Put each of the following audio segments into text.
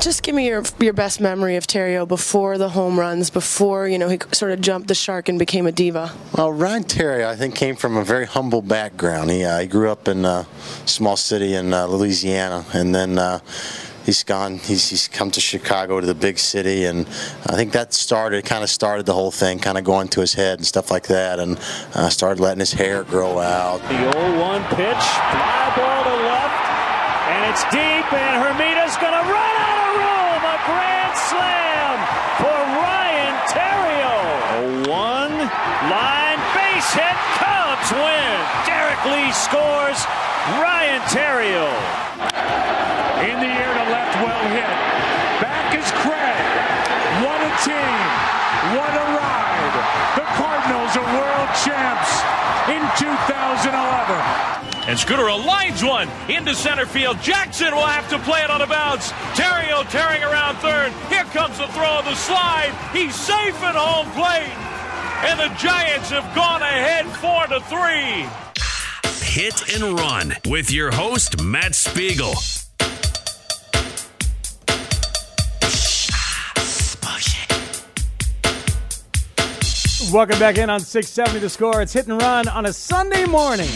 Just give me your your best memory of Theriot before the home runs, before you know he sort of jumped the shark and became a diva. Well, Ryan Theriot, I think, came from a very humble background. He uh, he grew up in a small city in uh, Louisiana, and then. Uh, he's gone. He's, he's come to Chicago to the big city, and I think that started, kind of started the whole thing, kind of going to his head and stuff like that, and uh, started letting his hair grow out. The 0-1 pitch, fly ball to left, and it's deep, and Hermida's going to run out of room. A grand slam for Ryan Theriot. 0-1, line, base hit, Cubs win. Lee scores. Ryan Theriot. In the air to left, well hit. Back is Craig. What a team. What a ride. The Cardinals are world champs in 2011. And Scooter lines one into center field. Jackson will have to play it on a bounce. Theriot tearing around third. Here comes the throw of the slide. He's safe at home plate. And the Giants have gone ahead four to three. Hit and Run with your host, Matt Spiegel. Welcome back in on 670 The Score. It's Hit and Run on a Sunday morning.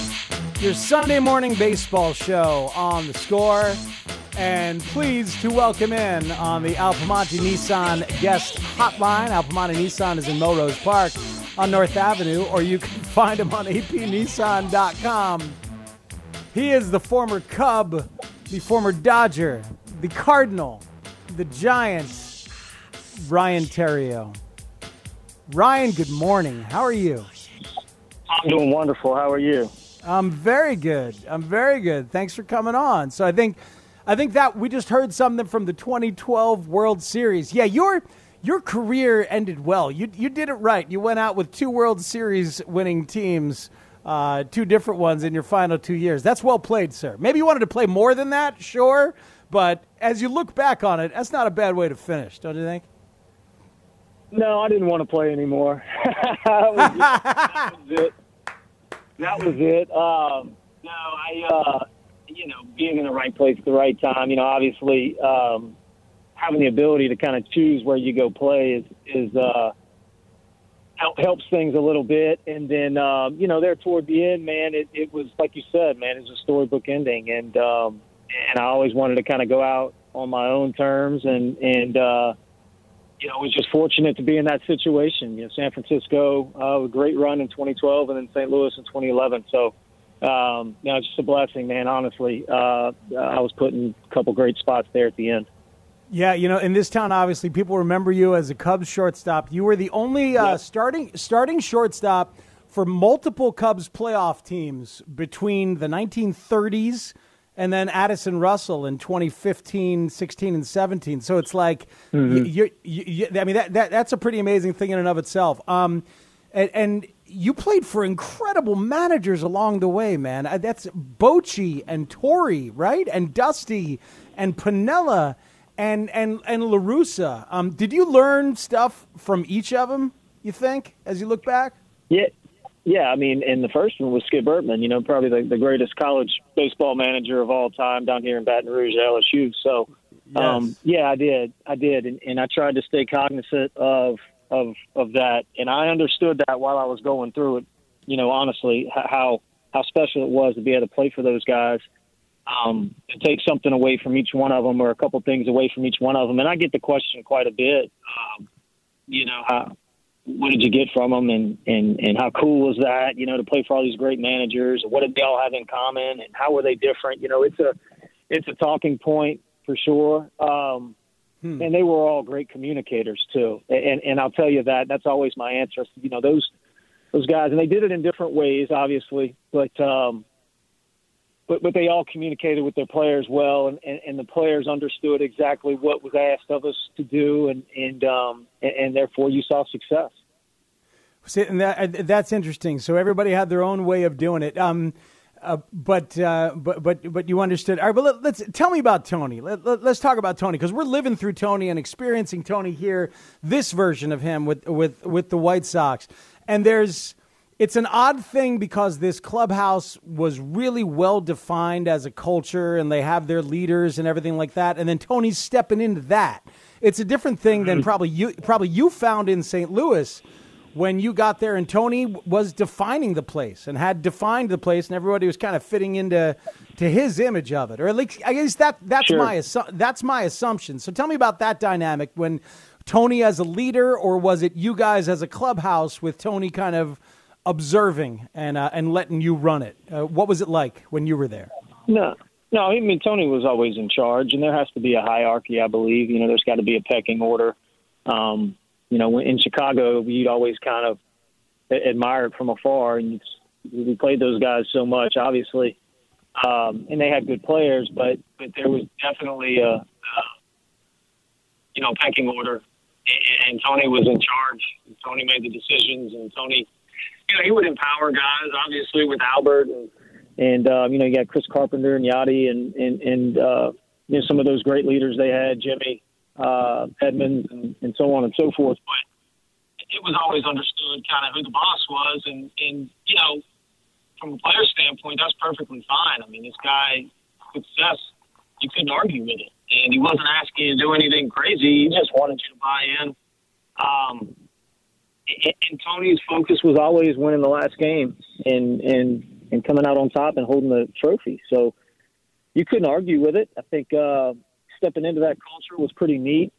Your Sunday morning baseball show on The Score. And pleased to welcome in on the Al Piemonte Nissan guest hotline. Al Piemonte Nissan is in Melrose Park on North Avenue, or you can find him on apnissan.com. He is the former Cub, the former Dodger, the Cardinal, the Giants, Ryan Theriot. Ryan, good morning. How are you? I'm doing wonderful. How are you? I'm very good. I'm very good. Thanks for coming on. So I think I think that we just heard something from the 2012 World Series. Yeah, your your career ended well. You you did it right. You went out with two World Series winning teams, uh, two different ones in your final two years. That's well played, sir. Maybe you wanted to play more than that, sure, but as you look back on it, that's not a bad way to finish, don't you think? No, I didn't want to play anymore. that, was it. That was it. Um, no, I, uh, you know, being in the right place at the right time. You know, obviously, um, having the ability to kind of choose where you go play is is uh, helps things a little bit. And then, um, you know, there toward the end, man, it, it was like you said, man, it was a storybook ending, and um, and I always wanted to kind of go out on my own terms and and. Uh, you know, was just fortunate to be in that situation. You know, San Francisco, uh, a great run in 2012, and then St. Louis in 2011. So, um, you know, it's just a blessing, man. Honestly, uh, I was put in a couple great spots there at the end. Yeah, you know, in this town, obviously, people remember you as a Cubs shortstop. You were the only uh, Yep. starting starting shortstop for multiple Cubs playoff teams between the 1930s and then Addison Russell in 2015, 16, and 17. So it's like, Mm-hmm. you, you, you, I mean, that, that that's a pretty amazing thing in and of itself. Um, and, and you played for incredible managers along the way, man. Uh, That's Bochy and Torre, right? And Dusty and Piniella and and and La Russa. Um, did you learn stuff from each of them? You think, as you look back? Yeah, yeah. I mean, and the first one was Skip Bertman. You know, probably the, the greatest college baseball manager of all time down here in Baton Rouge, at LSU. So, um, yeah, I did, I did, and, and I tried to stay cognizant of of of that, and I understood that while I was going through it. You know, honestly, how how special it was to be able to play for those guys. Um, to take something away from each one of them, or a couple things away from each one of them, and I get the question quite a bit. Um, you know, how, what did you get from them and, and, and how cool was that, you know, to play for all these great managers? What did they all have in common and how were they different? You know, it's a, it's a talking point for sure. Um, and they were all great communicators too. And, and I'll tell you that that's always my answer. You know, those, those guys, and they did it in different ways, obviously, but, um, but but they all communicated with their players well, and, and, and the players understood exactly what was asked of us to do, and and um, and, and therefore you saw success. See, and that, that's interesting. So everybody had their own way of doing it. Um, uh, but uh, but but but you understood. All right, but let, us tell me about Tony. Let, us let, talk about Tony because we're living through Tony and experiencing Tony here. This version of him with with with the White Sox, and there's it's an odd thing because this clubhouse was really well defined as a culture and they have their leaders and everything like that and then Tony's stepping into that. It's a different thing than mm-hmm. probably you probably you found in St. Louis when you got there and Tony was defining the place and had defined the place and everybody was kind of fitting into to his image of it or at least I guess that that's sure. my that's my assumption. So tell me about that dynamic when Tony as a leader or was it you guys as a clubhouse with Tony kind of observing and uh, and letting you run it. Uh, what was it like when you were there? No, no. I mean, Tony was always in charge, and there has to be a hierarchy. I believe. You know, there's got to be a pecking order. Um, you know, in Chicago, you'd always kind of admire it from afar, and we played those guys so much, obviously, um, and they had good players, but but there was definitely a, a you know pecking order, and, and Tony was in charge. Tony made the decisions, and Tony you know, he would empower guys, obviously, with Albert and and um, you know, you got Chris Carpenter and Yadi and and and uh, you know some of those great leaders they had, Jimmy uh, Edmonds and, and so on and so forth. But it was always understood kind of who the boss was, and and you know, from a player standpoint, that's perfectly fine. I mean, this guy success, you couldn't argue with it, and he wasn't asking you to do anything crazy. He just wanted you to buy in. Um, and Tony's focus was always winning the last game and and and coming out on top and holding the trophy. So you couldn't argue with it. I think uh, stepping into that culture was pretty neat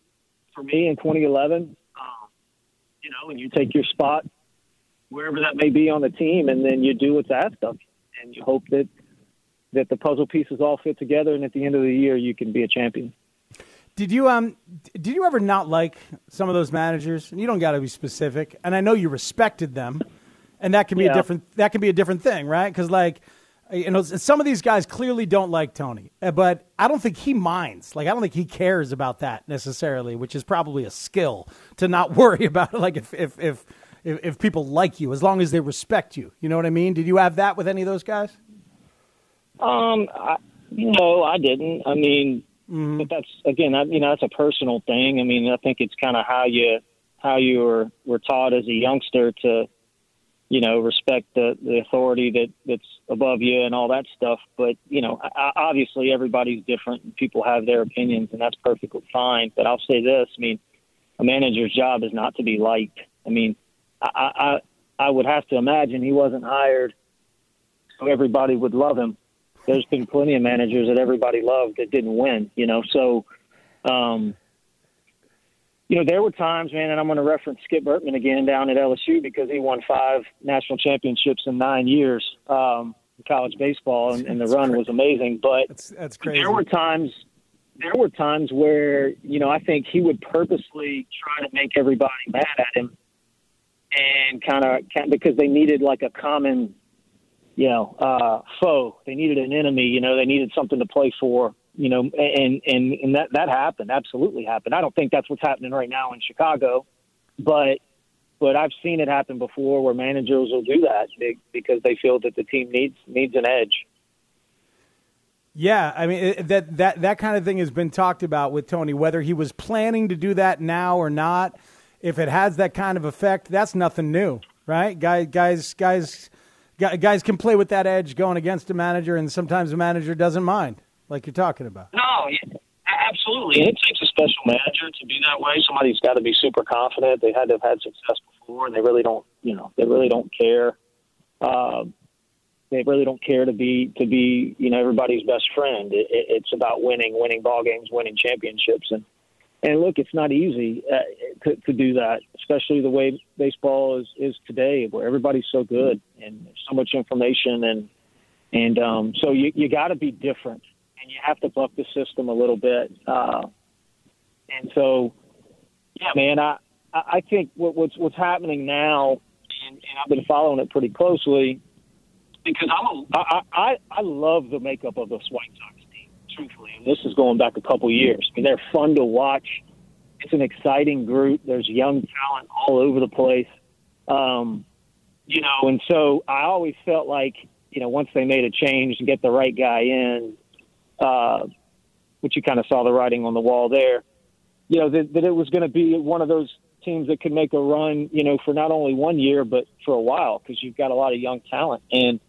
for me in 2011. Um, you know, and you take your spot wherever that may be on the team, and then you do what's asked of you, and you hope that that the puzzle pieces all fit together, and at the end of the year, you can be a champion. Did you um did you ever not like some of those managers? And you don't got to be specific. And I know you respected them, and that can be yeah. a different that can be a different thing, right? Because like you know some of these guys clearly don't like Tony, uh, but I don't think he minds. Like I don't think he cares about that necessarily, which is probably a skill to not worry about it. Like if if if if, if people like you, as long as they respect you, you know what I mean? Did you have that with any of those guys? Um, I, no, I didn't. I mean, Mm-hmm. But that's again, that, you know, that's a personal thing. I mean, I think it's kind of how you how you were were taught as a youngster to, you know, respect the the authority that that's above you and all that stuff. But you know, I, obviously everybody's different. And people have their opinions, and that's perfectly fine. But I'll say this: I mean, a manager's job is not to be liked. I mean, I I, I would have to imagine he wasn't hired so everybody would love him there's been plenty of managers that everybody loved that didn't win, you know. So, um, you know, there were times, man, and I'm going to reference Skip Bertman again down at LSU because he won five national championships in nine years um, in college baseball, and, and the run was amazing. But that's, that's crazy. There were times. There were times where you know I think he would purposely try to make everybody mad at him, and kind of because they needed like a common you know, uh, foe. They needed an enemy. You know, they needed something to play for. You know, and and and that that happened. Absolutely happened. I don't think that's what's happening right now in Chicago, but but I've seen it happen before where managers will do that because they feel that the team needs needs an edge. Yeah, I mean that that that kind of thing has been talked about with Tony. Whether he was planning to do that now or not, if it has that kind of effect, that's nothing new, right? Guys, guys, guys guys can play with that edge going against a manager, and sometimes the manager doesn't mind, like you're talking about. No, absolutely. It takes a special manager to be that way. Somebody's got to be super confident. They had to have had success before, and they really don't, you know, they really don't care. Uh, they really don't care to be to be, you know, everybody's best friend. It, it, it's about winning, winning ball games, winning championships, and and look, it's not easy uh, to, to do that, especially the way baseball is, is today, where everybody's so good and so much information, and and um, so you you got to be different, and you have to buck the system a little bit. Uh, and so, yeah, man, I I think what, what's what's happening now, and, and I've been following it pretty closely, because I'm a, I, I, I love the makeup of this White Sox And this is going back a couple years. I mean, they're fun to watch. It's an exciting group. There's young talent all over the place. Um, you know, and so I always felt like, you know, once they made a change and get the right guy in, uh, which you kind of saw the writing on the wall there, you know, that, that it was going to be one of those teams that could make a run, you know, for not only one year, but for a while because you've got a lot of young talent. And,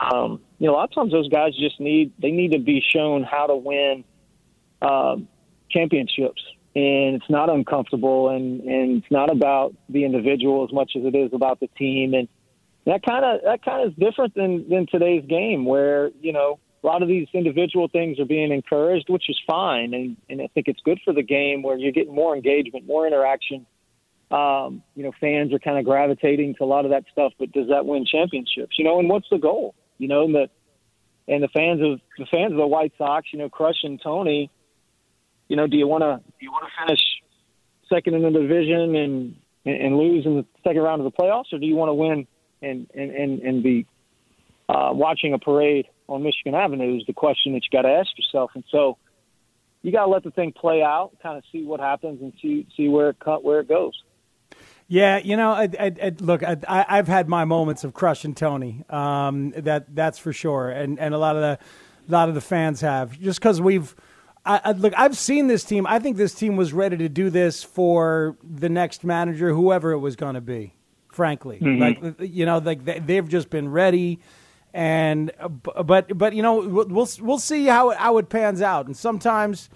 um, you know, a lot of times those guys just need, they need to be shown how to win um, championships. And it's not uncomfortable and, and it's not about the individual as much as it is about the team. And that kind of, that kind of is different than, than today's game where, you know, a lot of these individual things are being encouraged, which is fine. And, and I think it's good for the game where you're getting more engagement, more interaction. Um, you know, fans are kind of gravitating to a lot of that stuff, but does that win championships? You know, and what's the goal? You know, and the and the fans of the fans of the White Sox, you know, crushing Tony. You know, do you want to do you want to finish second in the division and and lose in the second round of the playoffs, or do you want to win and and and, and be uh, watching a parade on Michigan Avenue is the question that you got to ask yourself. And so you got to let the thing play out, kind of see what happens, and see see where it cut where it goes. Yeah, you know, I, I, I, look, I, have had my moments of crushing Tony. Um, that that's for sure, and and a lot of the a lot of the fans have just because we've. I, look, I've seen this team. I think this team was ready to do this for the next manager, whoever it was going to be. Frankly, mm-hmm. like you know, like they've just been ready and but but you know we'll we'll see how it, how it pans out. And sometimes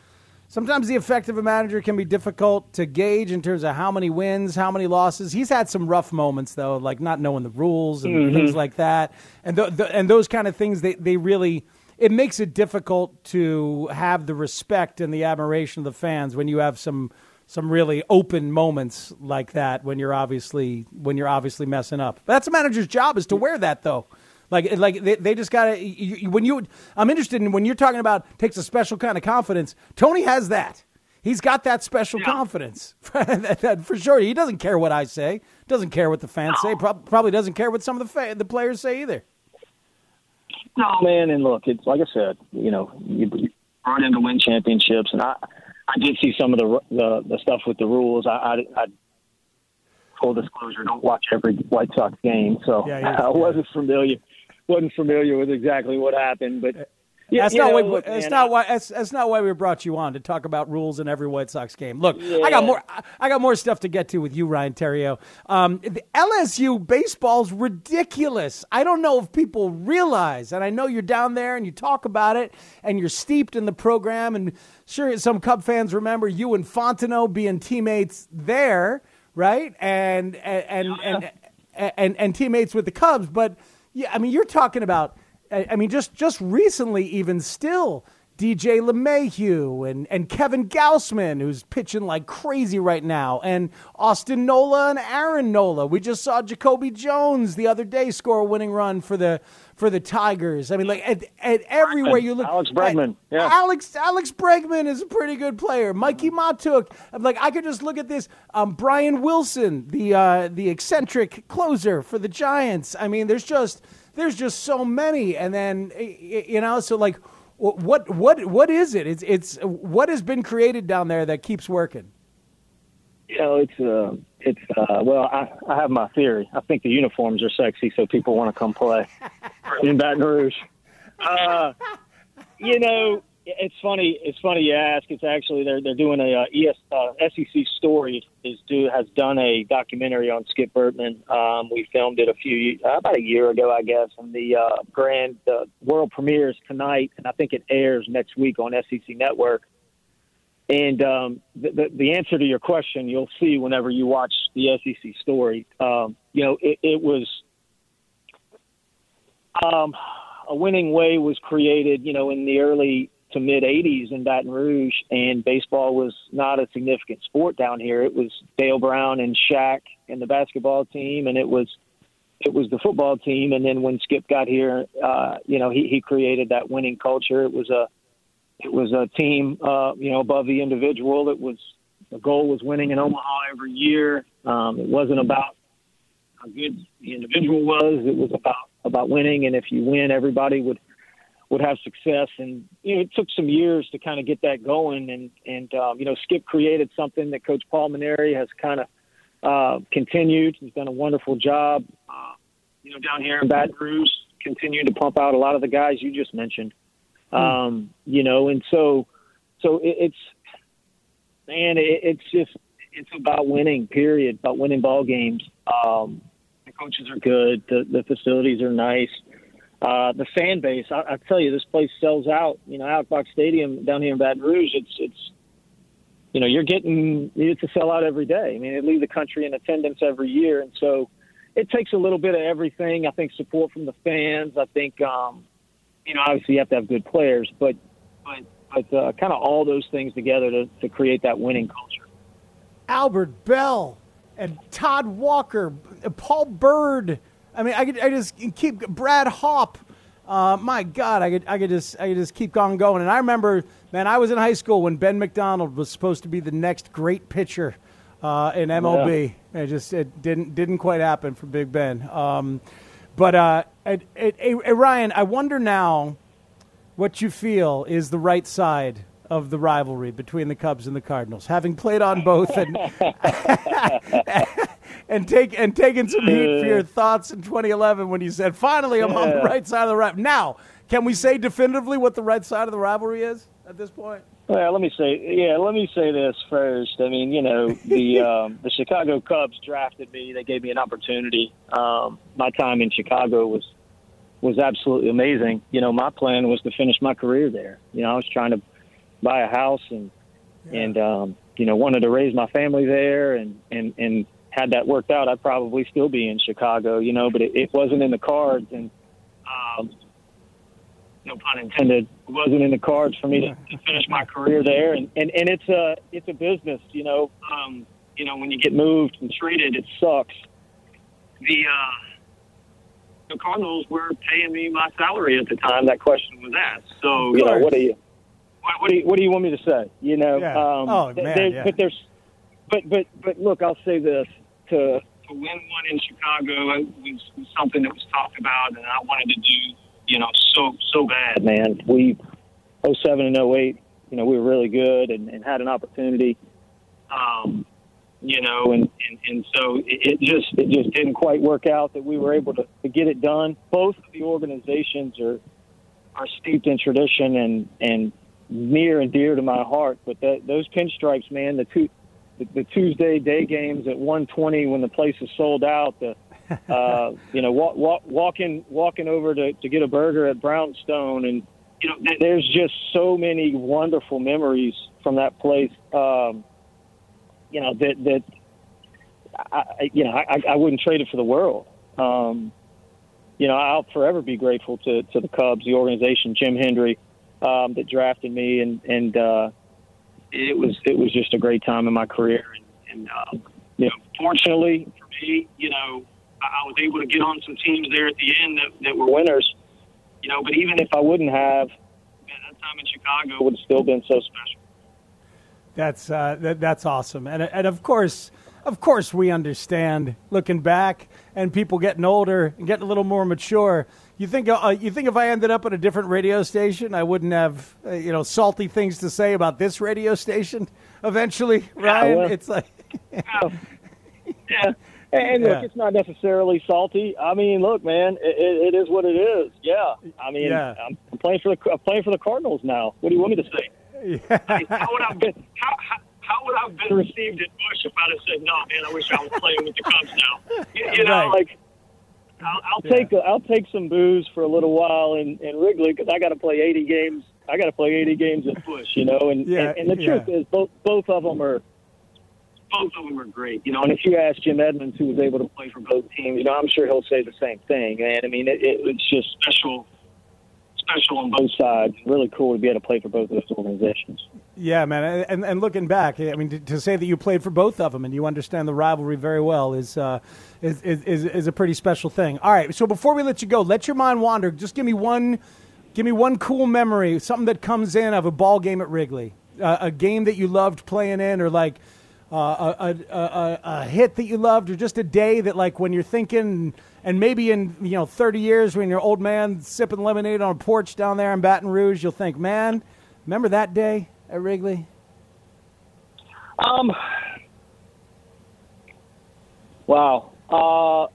sometimes the effect of a manager can be difficult to gauge in terms of how many wins, how many losses. He's had some rough moments though, like not knowing the rules and mm-hmm. things like that, and and those kind of things. They they really it makes it difficult to have the respect and the admiration of the fans when you have some some really open moments like that when you're obviously when you're obviously messing up. But that's a manager's job is to wear that though. Like, like they, they just got to. When you, I'm interested in when you're talking about takes a special kind of confidence. Tony has that. He's got that special yeah. confidence for sure. He doesn't care what I say. Doesn't care what the fans no. say. Pro- probably doesn't care what some of the fa- the players say either. No, man. And look, it's like I said. You know, you, you brought in to win championships, and I, I did see some of the the, the stuff with the rules. I, I, I full disclosure, don't watch every White Sox game, so yeah, I wasn't familiar wasn't familiar with exactly what happened, but. Yeah, that's not know, why. Look, that's man, not why. That's, that's not why we brought you on to talk about rules in every White Sox game. Look, yeah. I got more. I got more stuff to get to with you, Ryan Theriot. Um, the LSU baseball's ridiculous. I don't know if people realize, and I know you're down there and you talk about it, and you're steeped in the program. And sure, some Cub fans remember you and Fontenot being teammates there, right? And and and, yeah. and, and, and, and teammates with the Cubs, but yeah, I mean, you're talking about. I mean, just just recently, even still, DJ LeMahieu and, and Kevin Gausman, who's pitching like crazy right now, and Austin Nola and Aaron Nola. We just saw Jacoby Jones the other day score a winning run for the for the Tigers. I mean, like at, at everywhere you look, Alex Bregman, yeah, Alex Alex Bregman is a pretty good player. Mikie Mahtook, I'm like I could just look at this. Um, Brian Wilson, the uh, the eccentric closer for the Giants. I mean, there's just there's just so many, and then you know, so like what what what is it? It's it's what has been created down there that keeps working. You know, it's uh, it's uh, well, I, I have my theory. I think the uniforms are sexy, so people want to come play in Baton Rouge. Uh, you know, it's funny. It's funny you ask. It's actually they're they're doing a uh, ES, uh, SEC story is do has done a documentary on Skip Bertman. Um, we filmed it a few uh, about a year ago, I guess, and the uh, grand the world premieres tonight, and I think it airs next week on SEC Network. And um, the, the, the answer to your question, you'll see whenever you watch the SEC story. Um, you know, it, it was. Um, a winning way was created, you know, in the early to mid 80s in Baton Rouge, and baseball was not a significant sport down here. It was Dale Brown and Shaq and the basketball team, and it was it was the football team. And then when Skip got here, uh, you know, he, he created that winning culture. It was a it was a team, uh, you know, above the individual. It was the goal was winning in Omaha every year. Um, it wasn't about how good the individual was. It was about about winning, and if you win, everybody would would have success. And you know, it took some years to kind of get that going. And and um, you know, Skip created something that Coach Paul Mainieri has kind of uh, continued. He's done a wonderful job. Uh, you know, down here in Baton Rouge, continuing to pump out a lot of the guys you just mentioned. Hmm. Um, you know, and so so it, it's man, it, it's just it's about winning. Period. About winning ball games. Um, the coaches are good. The the facilities are nice. Uh, the fan base, I, I tell you, this place sells out. You know, Outback Stadium down here in Baton Rouge, it's it's you know, you're getting it's a sellout every day. I mean, they leave the country in attendance every year, and so it takes a little bit of everything. I think support from the fans. I think, um, you know, obviously you have to have good players, but but but uh, kind of all those things together to, to create that winning culture. Albert Belle and Todd Walker, Paul Byrd. I mean, I could I just keep Brad Hop. Uh, my God, I could I could just I could just keep on going. And I remember, man, I was in high school when Ben McDonald was supposed to be the next great pitcher uh, in MLB. Yeah. It just it didn't didn't quite happen for Big Ben. Um, but uh, Ryan, I wonder now what you feel is the right side of the rivalry between the Cubs and the Cardinals, having played on both and and take and taken some heat for your thoughts in 2011 when you said, "Finally, I'm on the right side of the rivalry." Now, can we say definitively what the right side of the rivalry is at this point? Well, let me say, yeah, let me say this first. I mean, you know, the um, the Chicago Cubs drafted me. They gave me an opportunity. Um, my time in Chicago was was absolutely amazing. You know, my plan was to finish my career there. You know, I was trying to buy a house and yeah. and um, you know wanted to raise my family there and and and had that worked out, I'd probably still be in Chicago. You know, but it, it wasn't in the cards and. Um, no pun intended, it wasn't in the cards for me to, to finish my career there. And, and, and it's a, it's a business, you know, um, you know, when you get moved and treated, it sucks. The, uh, the Cardinals were paying me my salary at the time that question was asked. So, you know, what do you, what, what, do you, what do you want me to say? You know, yeah. um, oh, man, yeah. but there's, but, but, but look, I'll say this to, to win one in Chicago was, was something that was talked about and I wanted to do you know, so so bad, man. We 07 and 08, you know, we were really good and, and had an opportunity. Um, you know, and, and, and so it, it just it just didn't quite work out that we were able to, to get it done. Both of the organizations are are steeped in tradition and and near and dear to my heart. But that, those pinstripes, man, the two the, the Tuesday day games at 120 when the place is sold out, the uh, you know, walk, walk, walking walking over to, to get a burger at Brownstone, and you know, there's just so many wonderful memories from that place. Um, you know that that I, you know I, I wouldn't trade it for the world. Um, you know, I'll forever be grateful to to the Cubs, the organization, Jim Hendry, um, that drafted me, and and uh, it was it was just a great time in my career, and, and uh, you know, fortunately for me, you know, I was able to get on some teams there at the end that, that were winners. You know, but even if I wouldn't have, man, that time in Chicago would have still been so special. That's uh, that, that's awesome, and and of course, of course, we understand looking back and people getting older and getting a little more mature. You think uh, you think if I ended up at a different radio station, I wouldn't have uh, you know salty things to say about this radio station eventually, Ryan? Yeah, well, it's like yeah. yeah. And look, yeah. it's not necessarily salty. I mean, look, man, it, it is what it is. Yeah. I mean, yeah. I'm, I'm playing for the I'm playing for the Cardinals now. What do you want me to say? Yeah. how would I have been? How, how, how would I have been received at Busch if I'd have said, "No, man, I wish I was playing with the Cubs now"? You, you know, right. like I'll, I'll take a, I'll take some boos for a little while in, in Wrigley because I got to play 80 games. I got to play 80 games at Busch, you know. And and, and the truth is, both both of them are both of them are great. You know, and if you ask Jim Edmonds, who was able to play for both teams, you know, I'm sure he'll say the same thing. And I mean, it, it, it's just special, special on both sides. Really cool to be able to play for both of those organizations. Yeah, man. And and looking back, I mean, to, to say that you played for both of them and you understand the rivalry very well is, uh, is, is is a pretty special thing. All right. So before we let you go, let your mind wander. Just give me one, give me one cool memory, something that comes in of a ball game at Wrigley, uh, a game that you loved playing in, or like uh, a, a, a, a, hit that you loved, or just a day that, like, when you're thinking And maybe in you know 30 years, when you're old man sipping lemonade on a porch down there in Baton Rouge, you'll think, man, remember that day at Wrigley? Um. Wow. Uh,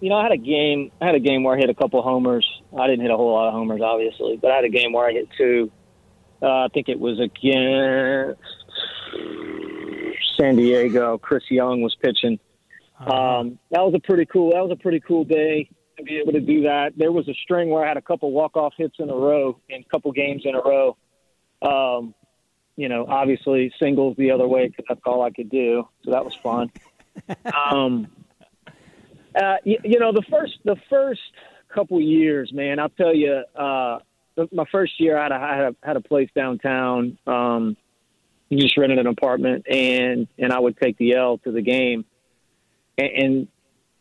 you know, I had a game. I had a game where I hit a couple homers. I didn't hit a whole lot of homers, obviously, but I had a game where I hit two. Uh, I think it was against San Diego. Chris Young was pitching. Um, that was a pretty cool. That was a pretty cool day to be able to do that. There was a string where I had a couple walk off hits in a row, in a couple games in a row. Um, you know, obviously singles the other way because that's all I could do. So that was fun. um, uh, you, you know, the first the first couple years, man, I'll tell you, uh, the, my first year I had a, I had a, had a place downtown. Um, just rented an apartment, and and I would take the L to the game, and, and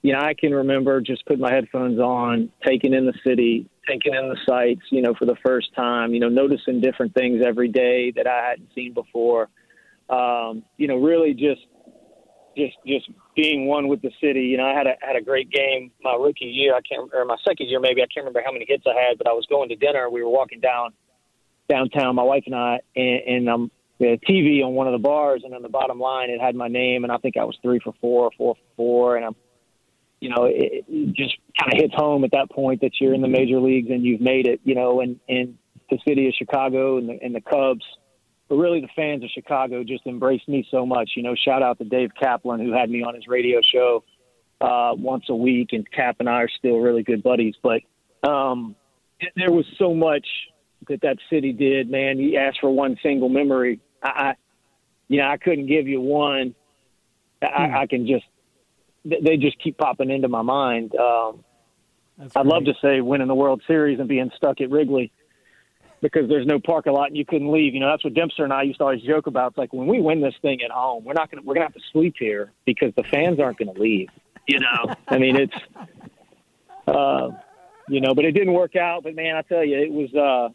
you know I can remember just putting my headphones on, taking in the city, taking in the sights, you know, for the first time, you know, noticing different things every day that I hadn't seen before. Um, you know, really just just just being one with the city. You know, I had a had a great game my rookie year. I can't or my second year maybe. I can't remember how many hits I had, but I was going to dinner. We were walking down downtown, my wife and I, and, and um, a TV on one of the bars, and on the bottom line it had my name, and I think I was three for four, four for four, and I'm, you know, it, it just kind of hits home at that point that you're in the major leagues and you've made it, you know, and and the city of Chicago and the and the Cubs but really the fans of Chicago just embraced me so much. You know, shout out to Dave Kaplan who had me on his radio show uh, once a week, and Cap and I are still really good buddies. But um, there was so much that that city did. Man, you asked for one single memory. I, I you know, I couldn't give you one. I, hmm. I can just they just keep popping into my mind. Um, I'd love to say winning the World Series and being stuck at Wrigley because there's no parking lot and you couldn't leave. You know, that's what Dempster and I used to always joke about. It's like when we win this thing at home, we're not gonna we're gonna have to sleep here because the fans aren't gonna leave. You know, I mean it's uh you know, but it didn't work out. But man, I tell you, it was uh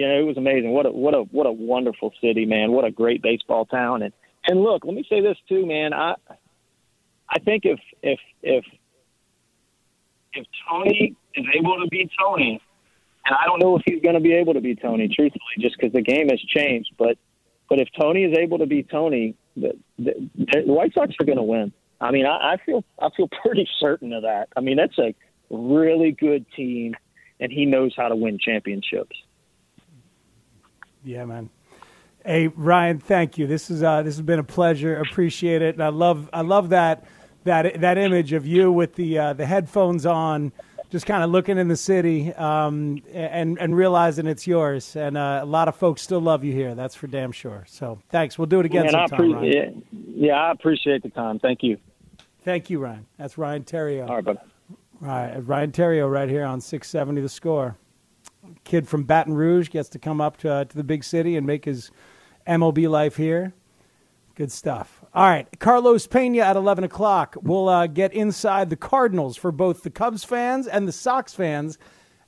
you know, it was amazing. What a what a what a wonderful city, man. What a great baseball town. And and look, let me say this too, man. I I think if if if if Tony is able to beat Tony, and I don't know if he's going to be able to be Tony, truthfully, just because the game has changed. But but if Tony is able to be Tony, the, the, the White Sox are going to win. I mean, I, I feel I feel pretty certain of that. I mean, that's a really good team, and he knows how to win championships. Yeah, man. Hey, Ryan, thank you. This is uh, this has been a pleasure. Appreciate it. And I love I love that that that image of you with the uh, the headphones on just kind of looking in the city um, and and realizing it's yours. And uh, a lot of folks still love you here. That's for damn sure. So thanks. We'll do it again Man, sometime. I yeah, yeah, I appreciate the time. Thank you. Thank you, Ryan. That's Ryan Theriot. All right, buddy. Right, Ryan Theriot right here on 670 The Score. Kid from Baton Rouge gets to come up to, uh, to the big city and make his MLB life here. Good stuff. All right, Carlos Pena at 11 o'clock. We'll uh, get inside the Cardinals for both the Cubs fans and the Sox fans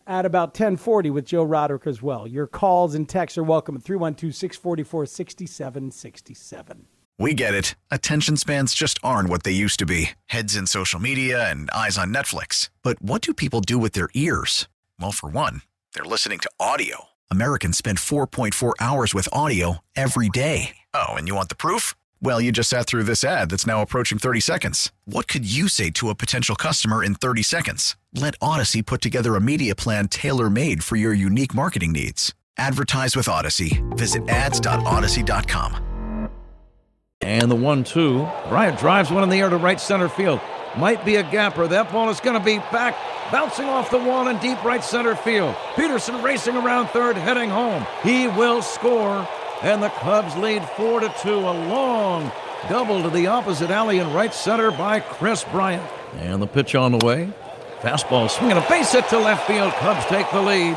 at about 1040 with Joe Roderick as well. Your calls and texts are welcome at 312-644-6767. We get it. Attention spans just aren't what they used to be. Heads in social media and eyes on Netflix. But what do people do with their ears? Well, for one, they're listening to audio. Americans spend 4.4 hours with audio every day. Oh, and you want the proof? Well, you just sat through this ad that's now approaching 30 seconds. What could you say to a potential customer in 30 seconds? Let Audacy put together a media plan tailor made for your unique marketing needs. Advertise with Audacy. Visit ads.audacy.com. And the 1 2. Bryant drives one in the air to right center field. Might be a gapper. That ball is going to be back, bouncing off the wall in deep right center field. Pederson racing around third, heading home. He will score and the Cubs lead 4 to 2. A long double to the opposite alley in right center by Kris Bryant. And the pitch on the way. Fastball swinging a base hit to left field. Cubs take the lead.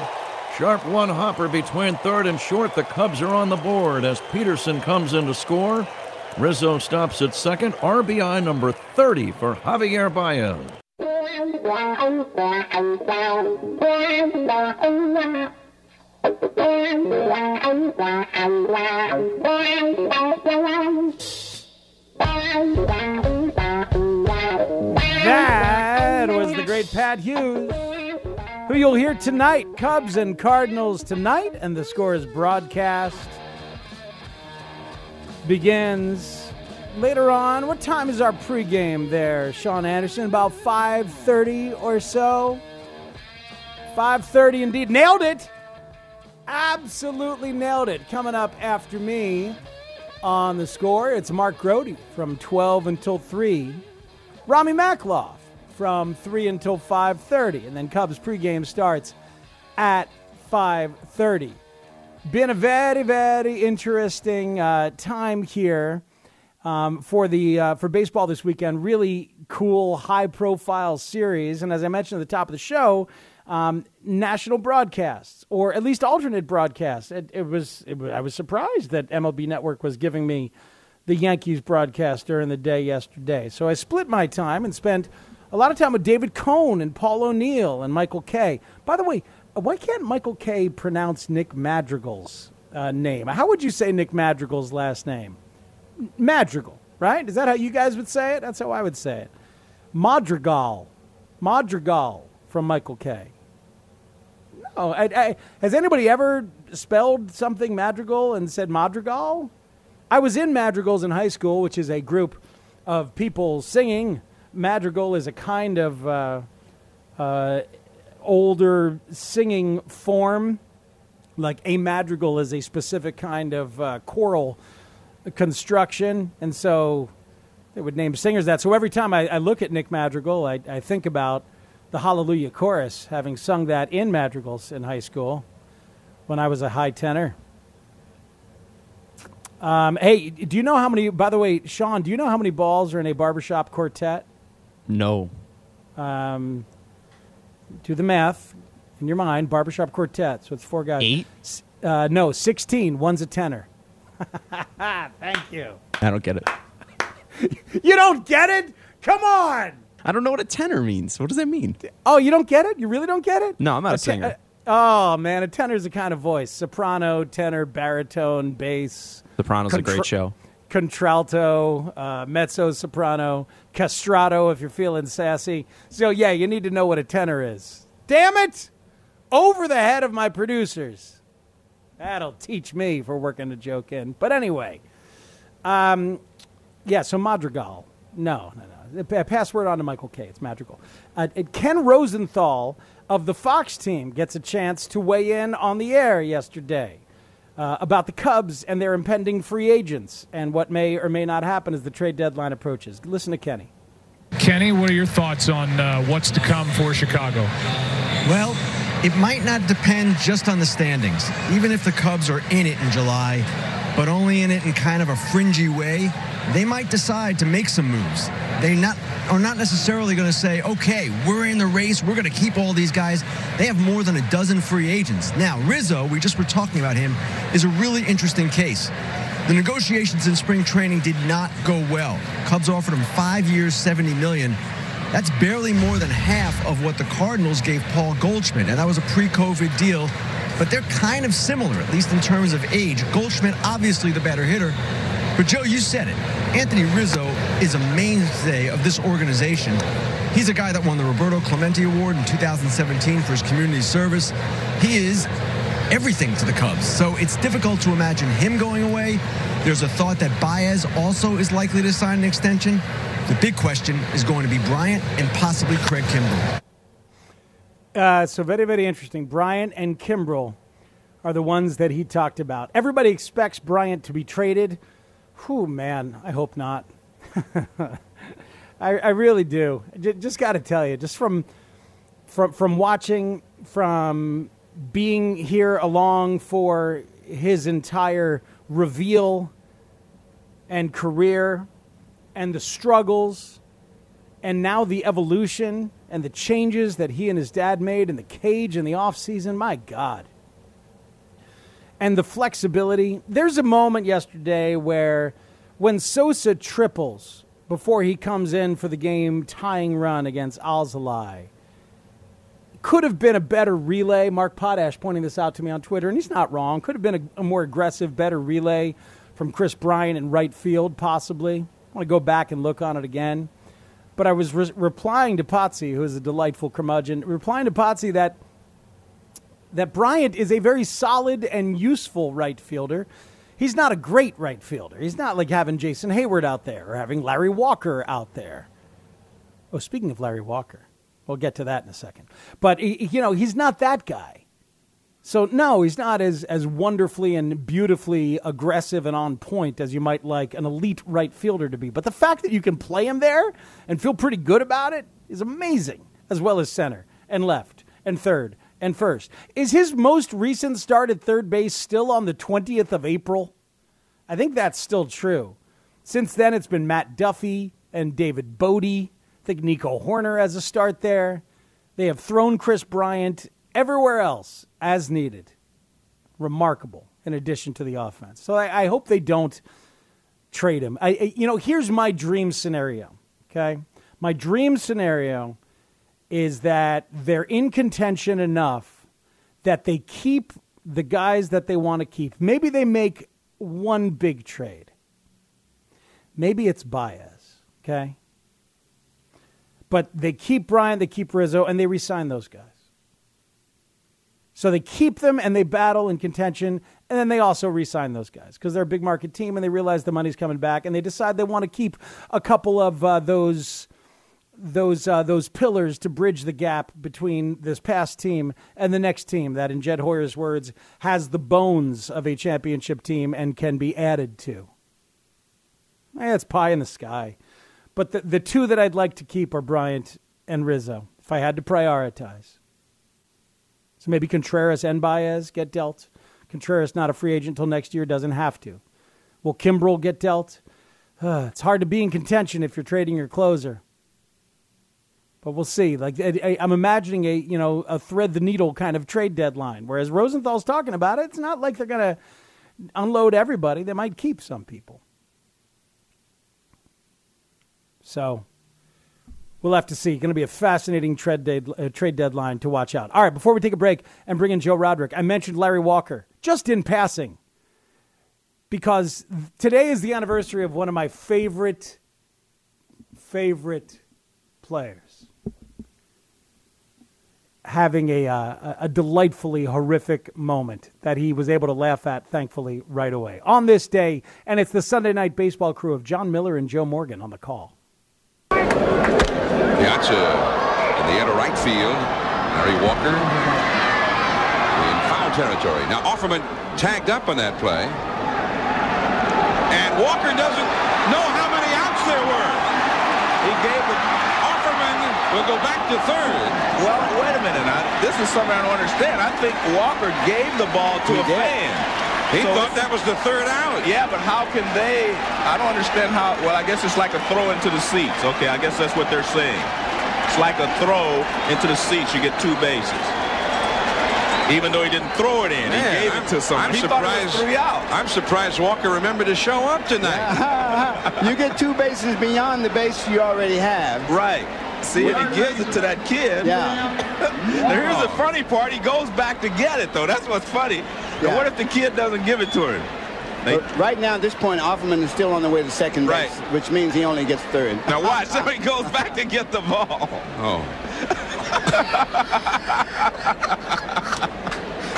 Sharp one hopper between third and short. The Cubs are on the board as Pederson comes in to score. Rizzo stops at second. RBI number 30 for Javier Baez. That was the great Pat Hughes, who you'll hear tonight. Cubs and Cardinals tonight, and the score is broadcast begins later on. What time is our pregame there, Sean Anderson? About 5:30 or so. 5:30 indeed. Nailed it. Absolutely nailed it. Coming up after me on the score, it's Mark Grote from 12 until 3. Rami Makloff from 3 until 5:30 and then Cubs pregame starts at 5:30. Been a very very interesting uh, time here um, for the uh, for baseball this weekend. Really cool high profile series and as I mentioned at the top of the show, um, national broadcasts or at least alternate broadcasts. It, it, was, it was I was surprised that MLB Network was giving me the Yankees broadcast during the day yesterday. So I split my time and spent a lot of time with David Cone and Paul O'Neill and Michael Kay. By the way, why can't Michael Kay pronounce Nick Madrigal's uh, name? How would you say Nick Madrigal's last name? Madrigal, right? Is that how you guys would say it? That's how I would say it. Madrigal. Madrigal from Michael Kay. No, I, I, has anybody ever spelled something Madrigal and said Madrigal? I was in Madrigals in high school, which is a group of people singing. Madrigal is a kind of uh, uh, older singing form. Like a madrigal is a specific kind of uh, choral construction, and so they would name singers that. So every time I, I look at Nick Madrigal, I, I think about the Hallelujah Chorus, having sung that in madrigals in high school when I was a high tenor. Um, hey, do you know how many? By the way, Sean, do you know how many balls are in a barbershop quartet? No. Um, do the math in your mind. Barbershop quartet. So it's four guys. Eight? Uh, no, sixteen. One's a tenor. Thank you. I don't get it. You don't get it? Come on. I don't know what a tenor means. What does that mean? Oh, you don't get it? You really don't get it? No, I'm not a, te- singer. uh, oh man, a tenor is a kind of voice: soprano, tenor, baritone, bass. Soprano's a great show. Contralto, uh, mezzo soprano, castrato if you're feeling sassy. So yeah, you need to know what a tenor is. Damn it! Over the head of my producers. That'll teach me for working a joke in. But anyway, um, yeah. So Madrigal. No, no, no. The Password on to Michael Kay. It's Madrigal. Uh, Ken Rosenthal of the Fox team gets a chance to weigh in on the air yesterday uh, about the Cubs and their impending free agents and what may or may not happen as the trade deadline approaches. Listen to Kenny. Kenny, what are your thoughts on uh, what's to come for Chicago? Well, it might not depend just on the standings. Even if the Cubs are in it in July, but only in it in kind of a fringy way, they might decide to make some moves. They not are not necessarily going to say, okay, we're in the race, we're going to keep all these guys. They have more than a dozen free agents. Now, Rizzo, we just were talking about him, is a really interesting case. The negotiations in spring training did not go well. Cubs offered him five years, 70 million. That's barely more than half of what the Cardinals gave Paul Goldschmidt, and that was a pre-COVID deal. But they're kind of similar, at least in terms of age. Goldschmidt, obviously the better hitter, but Joe, you said it. Anthony Rizzo is a mainstay of this organization. He's a guy that won the Roberto Clemente Award in 2017 for his community service. He is everything to the Cubs. So it's difficult to imagine him going away. There's a thought that Baez also is likely to sign an extension. The big question is going to be Bryant and possibly Craig Kimbrel. Uh, so very, very interesting. Bryant and Kimbrell are the ones that he talked about. Everybody expects Bryant to be traded. Whew, man, I hope not. I, I, really do. J- just got to tell you, just from from from watching, from being here along for his entire reveal and career, and the struggles, and now the evolution and the changes that he and his dad made in the cage in the off season. My God and the flexibility. There's a moment yesterday where when Sosa triples before he comes in for the game tying run against Alzolay, could have been a better relay. Mark Potash pointing this out to me on Twitter, and he's not wrong. Could have been a, a more aggressive, better relay from Kris Bryant in right field, possibly. I want to go back and look on it again. But I was re- replying to Potsy, who is a delightful curmudgeon, replying to Potsy that that Bryant is a very solid and useful right fielder. He's not a great right fielder. He's not like having Jason Heyward out there or having Larry Walker out there. Oh, speaking of Larry Walker, we'll get to that in a second. But you know, he's not that guy. So no, he's not as as wonderfully and beautifully aggressive and on point as you might like an elite right fielder to be. But the fact that you can play him there and feel pretty good about it is amazing, as well as center and left and third and first. Is his most recent start at third base still on the 20th of April? I think that's still true. Since then, it's been Matt Duffy and David Bote. Think Nico Hoerner has a start there. They have thrown Kris Bryant everywhere else as needed. Remarkable in addition to the offense. So I, I hope they don't trade him. I, I, you know, here's my dream scenario. Okay, my dream scenario is that they're in contention enough that they keep the guys that they want to keep. Maybe they make one big trade. Maybe it's Baez, okay? But they keep Bryant, they keep Rizzo, and they resign those guys. So they keep them and they battle in contention, and then they also resign those guys because they're a big market team and they realize the money's coming back, and they decide they want to keep a couple of uh, those those uh, those pillars to bridge the gap between this past team and the next team that, in Jed Hoyer's words, has the bones of a championship team and can be added to. It's pie in the sky, but the the two that I'd like to keep are Bryant and Rizzo. If I had to prioritize, so maybe Contreras and Baez get dealt. Contreras not a free agent until next year, doesn't have to. Will Kimbrel get dealt? Uh, it's hard to be in contention if you're trading your closer but we'll see. Like I, am imagining a you know a thread the needle kind of trade deadline. Whereas Rosenthal's talking about it, it's not like they're to unload everybody. They might keep some people. So we'll have to see. Going to be a fascinating trade, de- uh, trade deadline to watch out. All right, before we take a break and bring in Joe Roderick, I mentioned Larry Walker just in passing because today is the anniversary of one of my favorite favorite players having a, uh, a delightfully horrific moment that he was able to laugh at, thankfully, right away. On this day, and it's the Sunday night baseball crew of Jon Miller and Joe Morgan on the call. Gotcha in the air right field. Larry Walker in foul territory. Now Offerman tagged up on that play. And Walker doesn't know how many outs there were. He gave the will go back to third. Well, wait a minute. I, this is something I don't understand. I think Walker gave the ball to he a did. fan. He so thought that was the third out. Yeah, but how can they? I don't understand how. Well, I guess it's like a throw into the seats. Okay, I guess that's what they're saying. It's like a throw into the seats. You get two bases. Even though he didn't throw it in, Man, he gave I'm, it to someone. I'm he surprised. three out. I'm surprised Walker remembered to show up tonight. you get two bases beyond the base you already have. Right. See, and he gives it to that kid. Yeah. now, Here's the funny part. He goes back to get it, though. That's what's funny. Yeah. What if the kid doesn't give it to him? They, right now, at this point, Offerman is still on the way to second base, right. which means he only gets third. Now watch. So he goes back to get the ball. Oh.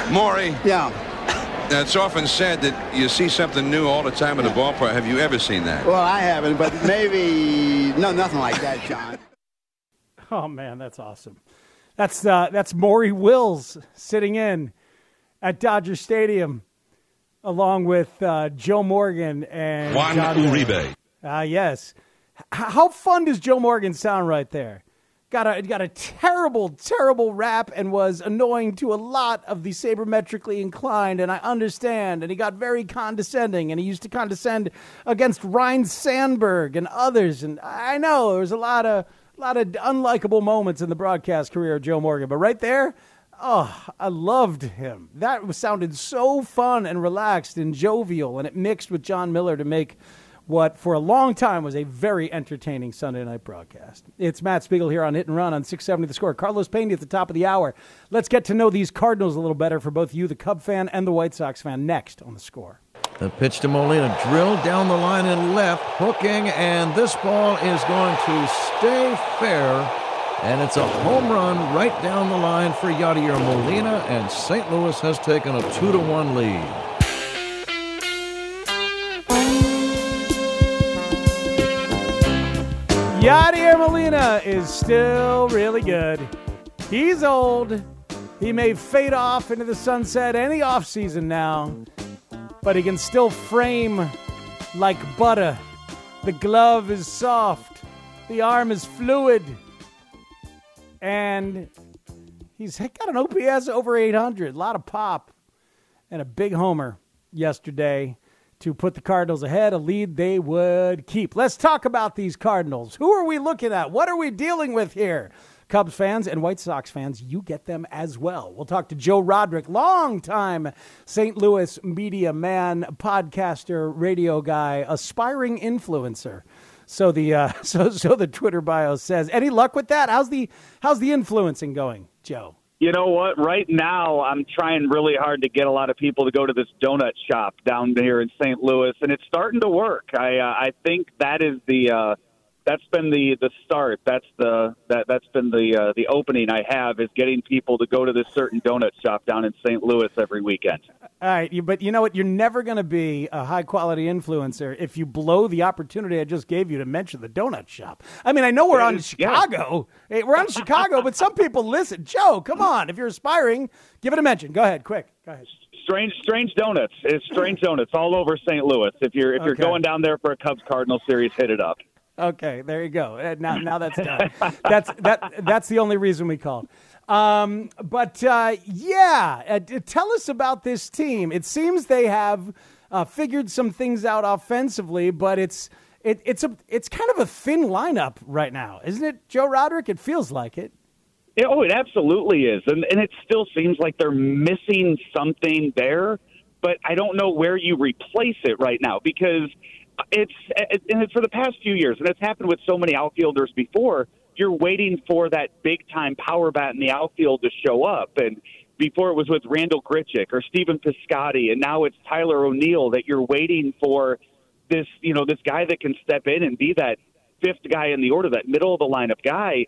Maury. Yeah. It's often said that you see something new all the time in the ballpark. Have you ever seen that? Well, I haven't, but maybe no, nothing like that, John. Oh man, that's awesome. That's uh, that's Maury Wills sitting in at Dodger Stadium, along with uh, Joe Morgan and Juan John Uribe. Ah, uh, yes. H- how fun does Joe Morgan sound right there? Got a got a terrible, terrible rap and was annoying to a lot of the sabermetrically inclined, and I understand. And he got very condescending, and he used to condescend against Ryne Sandberg and others. And I know there was a lot of a lot of unlikable moments in the broadcast career of Joe Morgan, but right there, oh, I loved him. That sounded so fun and relaxed and jovial, and it mixed with Jon Miller to make what for a long time was a very entertaining Sunday night broadcast. It's Matt Spiegel here on Hit and Run on 670 The Score. Carlos Pena at the top of the hour. Let's get to know these Cardinals a little better for both you, the Cub fan, and the White Sox fan, next on The Score. The pitch to Molina, drilled down the line and left, hooking, and this ball is going to stay fair. And it's a home run right down the line for Yadier Molina, and St. Louis has taken a 2 to 1 lead. Yadier Molina is still really good. He's old. He may fade off into the sunset any offseason now, but he can still frame like butter. The glove is soft, the arm is fluid, and he's got an OPS over 800. A lot of pop and a big homer yesterday to put the Cardinals ahead, a lead they would keep. Let's talk about these Cardinals. Who are we looking at? What are we dealing with here? Cubs fans and White Sox fans, you get them as well. We'll talk to Joe Roderick, longtime St. Louis media man, podcaster, radio guy, aspiring influencer. So the uh, so so the Twitter bio says. Any luck with that? How's the how's the influencing going, Joe? You know what? Right now, I'm trying really hard to get a lot of people to go to this donut shop down here in St. Louis, and it's starting to work. I uh, I think that is the uh, that's been the the start. That's the that that's been the uh, the opening I have is getting people to go to this certain donut shop down in St. Louis every weekend. All right, but you know what? You're never going to be a high quality influencer if you blow the opportunity I just gave you to mention the donut shop. I mean, I know we're on Chicago. Hey, we're on Chicago, but some people listen. Joe, come on. If you're aspiring, give it a mention. Go ahead, quick. Go ahead. Strange, strange donuts. It's strange donuts all over St. Louis. If you're if you're Okay. going down there for a Cubs Cardinal series, hit it up. Okay, there you go. Uh, Now, now that's done. that's that. That's the only reason we called. Um, but uh, yeah, uh, tell us about this team. It seems they have uh, figured some things out offensively, but it's it, it's a it's kind of a thin lineup right now, isn't it, Joe Roderick? It feels like it. Yeah, oh, it absolutely is, and and it still seems like they're missing something there, but I don't know where you replace it right now because it's and it's for the past few years, and it's happened with so many outfielders before. You're waiting for that big time power bat in the outfield to show up, and before it was with Randal Grichuk or Stephen Piscotty, and now it's Tyler O'Neill that you're waiting for this, you know, this guy that can step in and be that fifth guy in the order, that middle of the lineup guy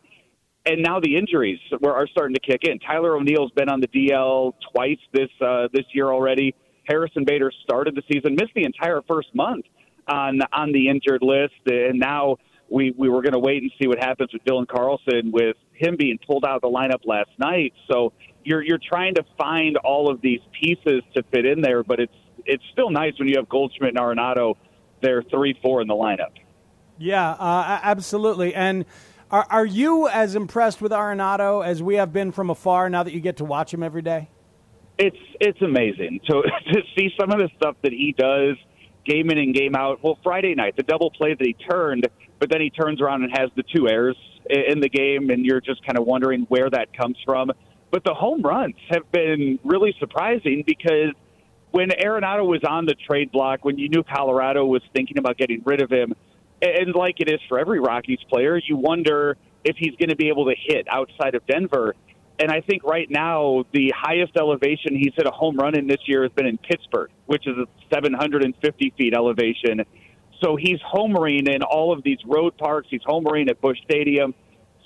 and now the injuries are starting to kick in. Tyler O'Neill's been on the DL twice this uh, this year already. Harrison Bader started the season, missed the entire first month on on the injured list, and now we we were going to wait and see what happens with Dylan Carlson with him being pulled out of the lineup last night. So you're you're trying to find all of these pieces to fit in there, but it's it's still nice when you have Goldschmidt and Arenado. They're three four in the lineup. Yeah, uh, absolutely. And are, are you as impressed with Arenado as we have been from afar now that you get to watch him every day? it's it's amazing to to see some of the stuff that he does game in and game out. Well, Friday night, the double play that he turned, but then he turns around and has the two errors in the game, and you're just kind of wondering where that comes from. But the home runs have been really surprising because when Arenado was on the trade block, when you knew Colorado was thinking about getting rid of him, and like it is for every Rockies player, you wonder if he's going to be able to hit outside of Denver. And I think right now the highest elevation he's hit a home run in this year has been in Pittsburgh, which is a 750 feet elevation. So he's homering in all of these road parks. He's homering at Busch Stadium.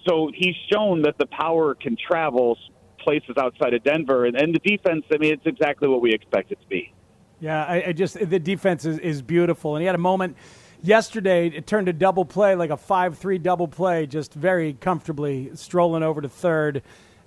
So he's shown that the power can travel places outside of Denver. And, and the defense, I mean, it's exactly what we expect it to be. Yeah, I, I just the defense is, is beautiful, and he had a moment yesterday. It turned a double play, like a five-three double play, just very comfortably strolling over to third,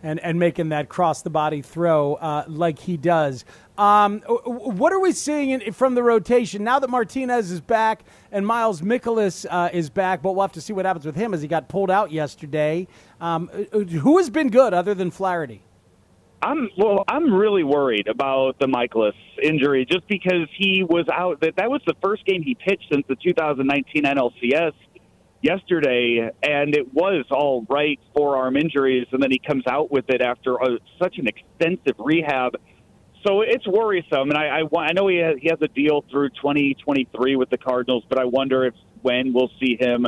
and and making that cross the body throw uh, like he does. Um, what are we seeing in, from the rotation now that Martinez is back and Miles Mikolas uh, is back? But we'll have to see what happens with him as he got pulled out yesterday. Um, who has been good other than Flaherty? I'm well. I'm really worried about the Mikolas injury, just because he was out. That that was the first game he pitched since the 2019 NLCS yesterday, and it was all right forearm injuries, and then he comes out with it after uh such an extensive rehab. So it's worrisome, and I, I, I know he has, he has a deal through 2023 with the Cardinals, but I wonder if when we'll see him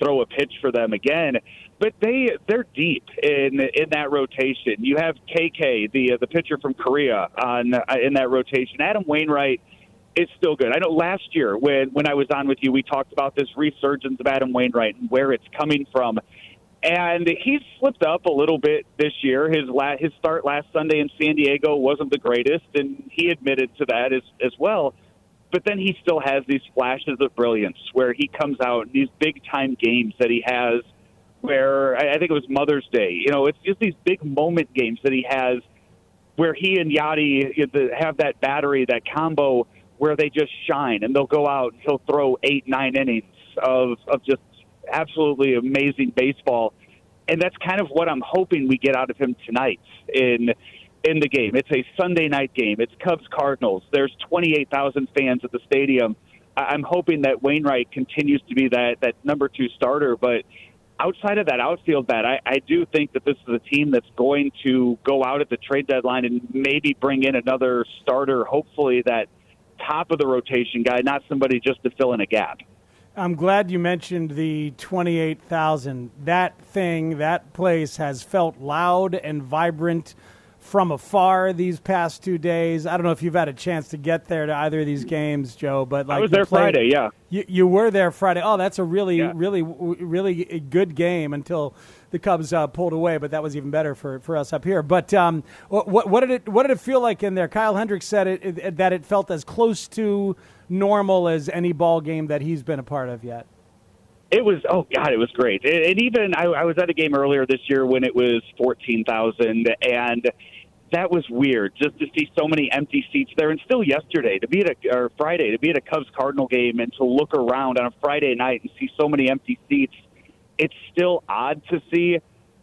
throw a pitch for them again. But they they're deep in in that rotation. You have KK, the uh, the pitcher from Korea, on uh, in that rotation. Adam Wainwright it's still good. I know last year when when I was on with you, we talked about this resurgence of Adam Wainwright and where it's coming from. And he's slipped up a little bit this year. His la- his start last Sunday in San Diego wasn't the greatest, and he admitted to that as as well. But then he still has these flashes of brilliance where he comes out in these big time games that he has. Where I I think it was Mother's Day. You know, it's just these big moment games that he has where he and Yadi have that battery, that combo where they just shine and they'll go out and he'll throw eight, nine innings of, of just absolutely amazing baseball. And that's kind of what I'm hoping we get out of him tonight in in the game. It's a Sunday night game. It's Cubs Cardinals. There's 28,000 fans at the stadium. I'm hoping that Wainwright continues to be that that number two starter, but outside of that outfield bat, I, I do think that this is a team that's going to go out at the trade deadline and maybe bring in another starter, hopefully that top of the rotation guy, not somebody just to fill in a gap. I'm glad you mentioned the 28,000. That thing, that place has felt loud and vibrant from afar these past two days. I don't know if you've had a chance to get there to either of these games, Joe, but like I was there played- Friday, yeah. You, you were there Friday. Oh, that's a really, really, really good game until the Cubs uh, pulled away. But that was even better for, for us up here. But um, what, what did it what did it feel like in there? Kyle Hendricks said it, it, that it felt as close to normal as any ball game that he's been a part of yet. It was oh god, it was great. And even I, I was at a game earlier this year when it was fourteen thousand, and that was weird just to see so many empty seats there. And still yesterday to be at a or Friday to be at a Cubs Cardinal game and to look around on a Friday night and see so many empty seats, it's still odd to see.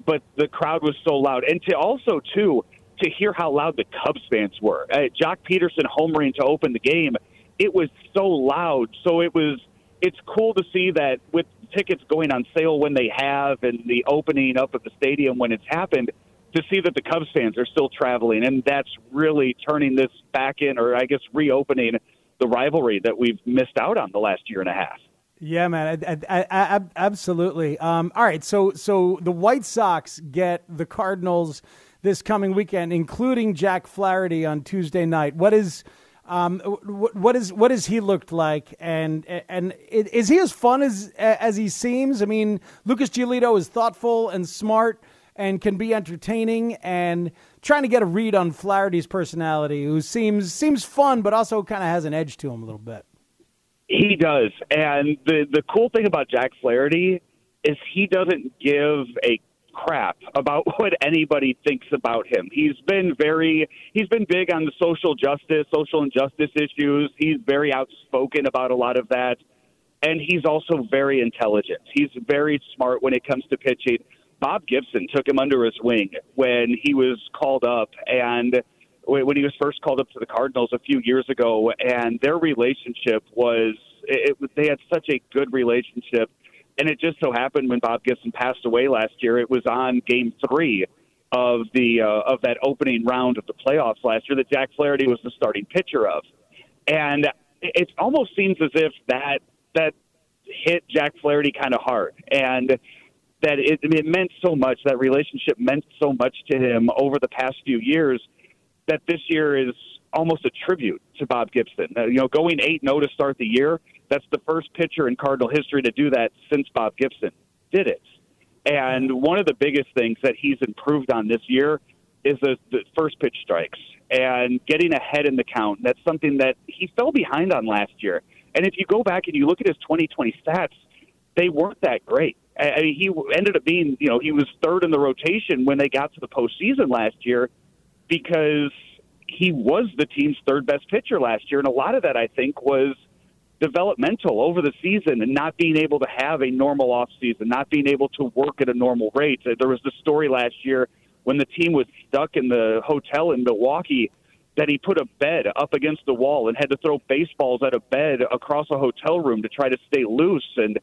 But the crowd was so loud, and to also too to hear how loud the Cubs fans were. Uh, Joc Pederson homering to open the game, it was so loud. So it was it's cool to see that with tickets going on sale when they have and the opening up of the stadium when it's happened to see that the Cubs fans are still traveling and that's really turning this back in or I guess reopening the rivalry that we've missed out on the last year and a half. Yeah, man, I, I, I, absolutely. Um, all right, so so the White Sox get the Cardinals this coming weekend, including Jack Flaherty on Tuesday night. What is um, what, what is what has he looked like, and and is he as fun as as he seems? I mean, Lucas Giolito is thoughtful and smart and can be entertaining and trying to get a read on Flaherty's personality, who seems seems fun but also kind of has an edge to him a little bit. He does. And the the cool thing about Jack Flaherty is he doesn't give a crap about what anybody thinks about him. He's been very he's been big on the social justice, social injustice issues. He's very outspoken about a lot of that. And he's also very intelligent. He's very smart when it comes to pitching. Bob Gibson took him under his wing when he was called up and when he was first called up to the Cardinals a few years ago, and their relationship was it, it, they had such a good relationship, and it just so happened when Bob Gibson passed away last year, it was on Game Three of the uh, of that opening round of the playoffs last year that Jack Flaherty was the starting pitcher of, and it almost seems as if that that hit Jack Flaherty kind of hard, and that it, it meant so much. That relationship meant so much to him over the past few years that this year is almost a tribute to Bob Gibson. Uh, you know, going 8 0 to start the year, that's the first pitcher in Cardinal history to do that since Bob Gibson did it. And one of the biggest things that he's improved on this year is the, the first pitch strikes and getting ahead in the count. That's something that he fell behind on last year. And if you go back and you look at his 2020 stats, they weren't that great. I mean, he ended up being, you know, he was third in the rotation when they got to the postseason last year because he was the team's third best pitcher last year. And a lot of that, I think, was developmental over the season and not being able to have a normal off season, not being able to work at a normal rate. Uh, there was the story last year when the team was stuck in the hotel in Milwaukee that he put a bed up against the wall and had to throw baseballs at a bed across a hotel room to try to stay loose. And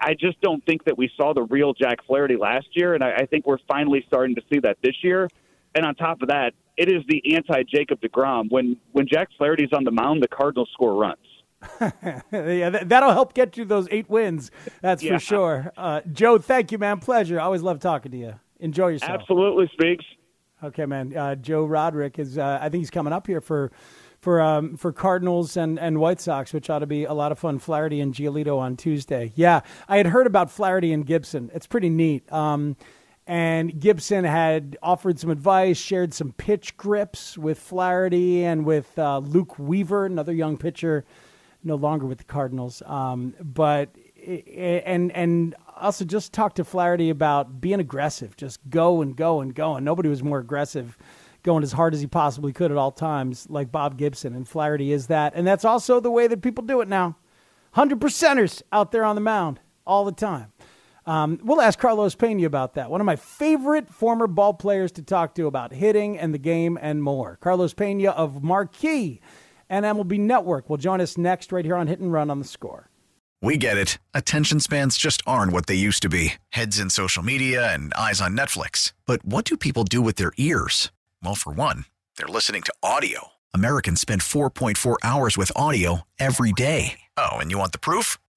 I just don't think that we saw the real Jack Flaherty last year. And I think we're finally starting to see that this year. And on top of that, it is the anti Jacob DeGrom. When when Jack Flaherty's on the mound, the Cardinals score runs. yeah, that, that'll help get you those eight wins. That's Yeah. for sure. Uh, Joe, thank you, man. Pleasure. I always love talking to you. Enjoy yourself. Absolutely, Speaks. Okay, man. Uh, Joe Roderick is. Uh, I think he's coming up here for for um, for Cardinals and, and White Sox, which ought to be a lot of fun. Flaherty and Giolito on Tuesday. Yeah, I had heard about Flaherty and Gibson. It's pretty neat. Um, and Gibson had offered some advice, shared some pitch grips with Flaherty and with uh, Luke Weaver, another young pitcher, no longer with the Cardinals. Um, but and and also just talked to Flaherty about being aggressive, just go and go and go. And nobody was more aggressive going as hard as he possibly could at all times, like Bob Gibson. And Flaherty is that. And that's also the way that people do it now. 100 percenters out there on the mound all the time. Um, we'll ask Carlos Pena about that. One of my favorite former ball players to talk to about hitting and the game and more. Carlos Pena of Marquee and MLB Network will join us next right here on Hit and Run on the score. We get it. Attention spans just aren't what they used to be heads in social media and eyes on Netflix. But what do people do with their ears? Well, for one, they're listening to audio. Americans spend 4.4 hours with audio every day. Oh, and you want the proof?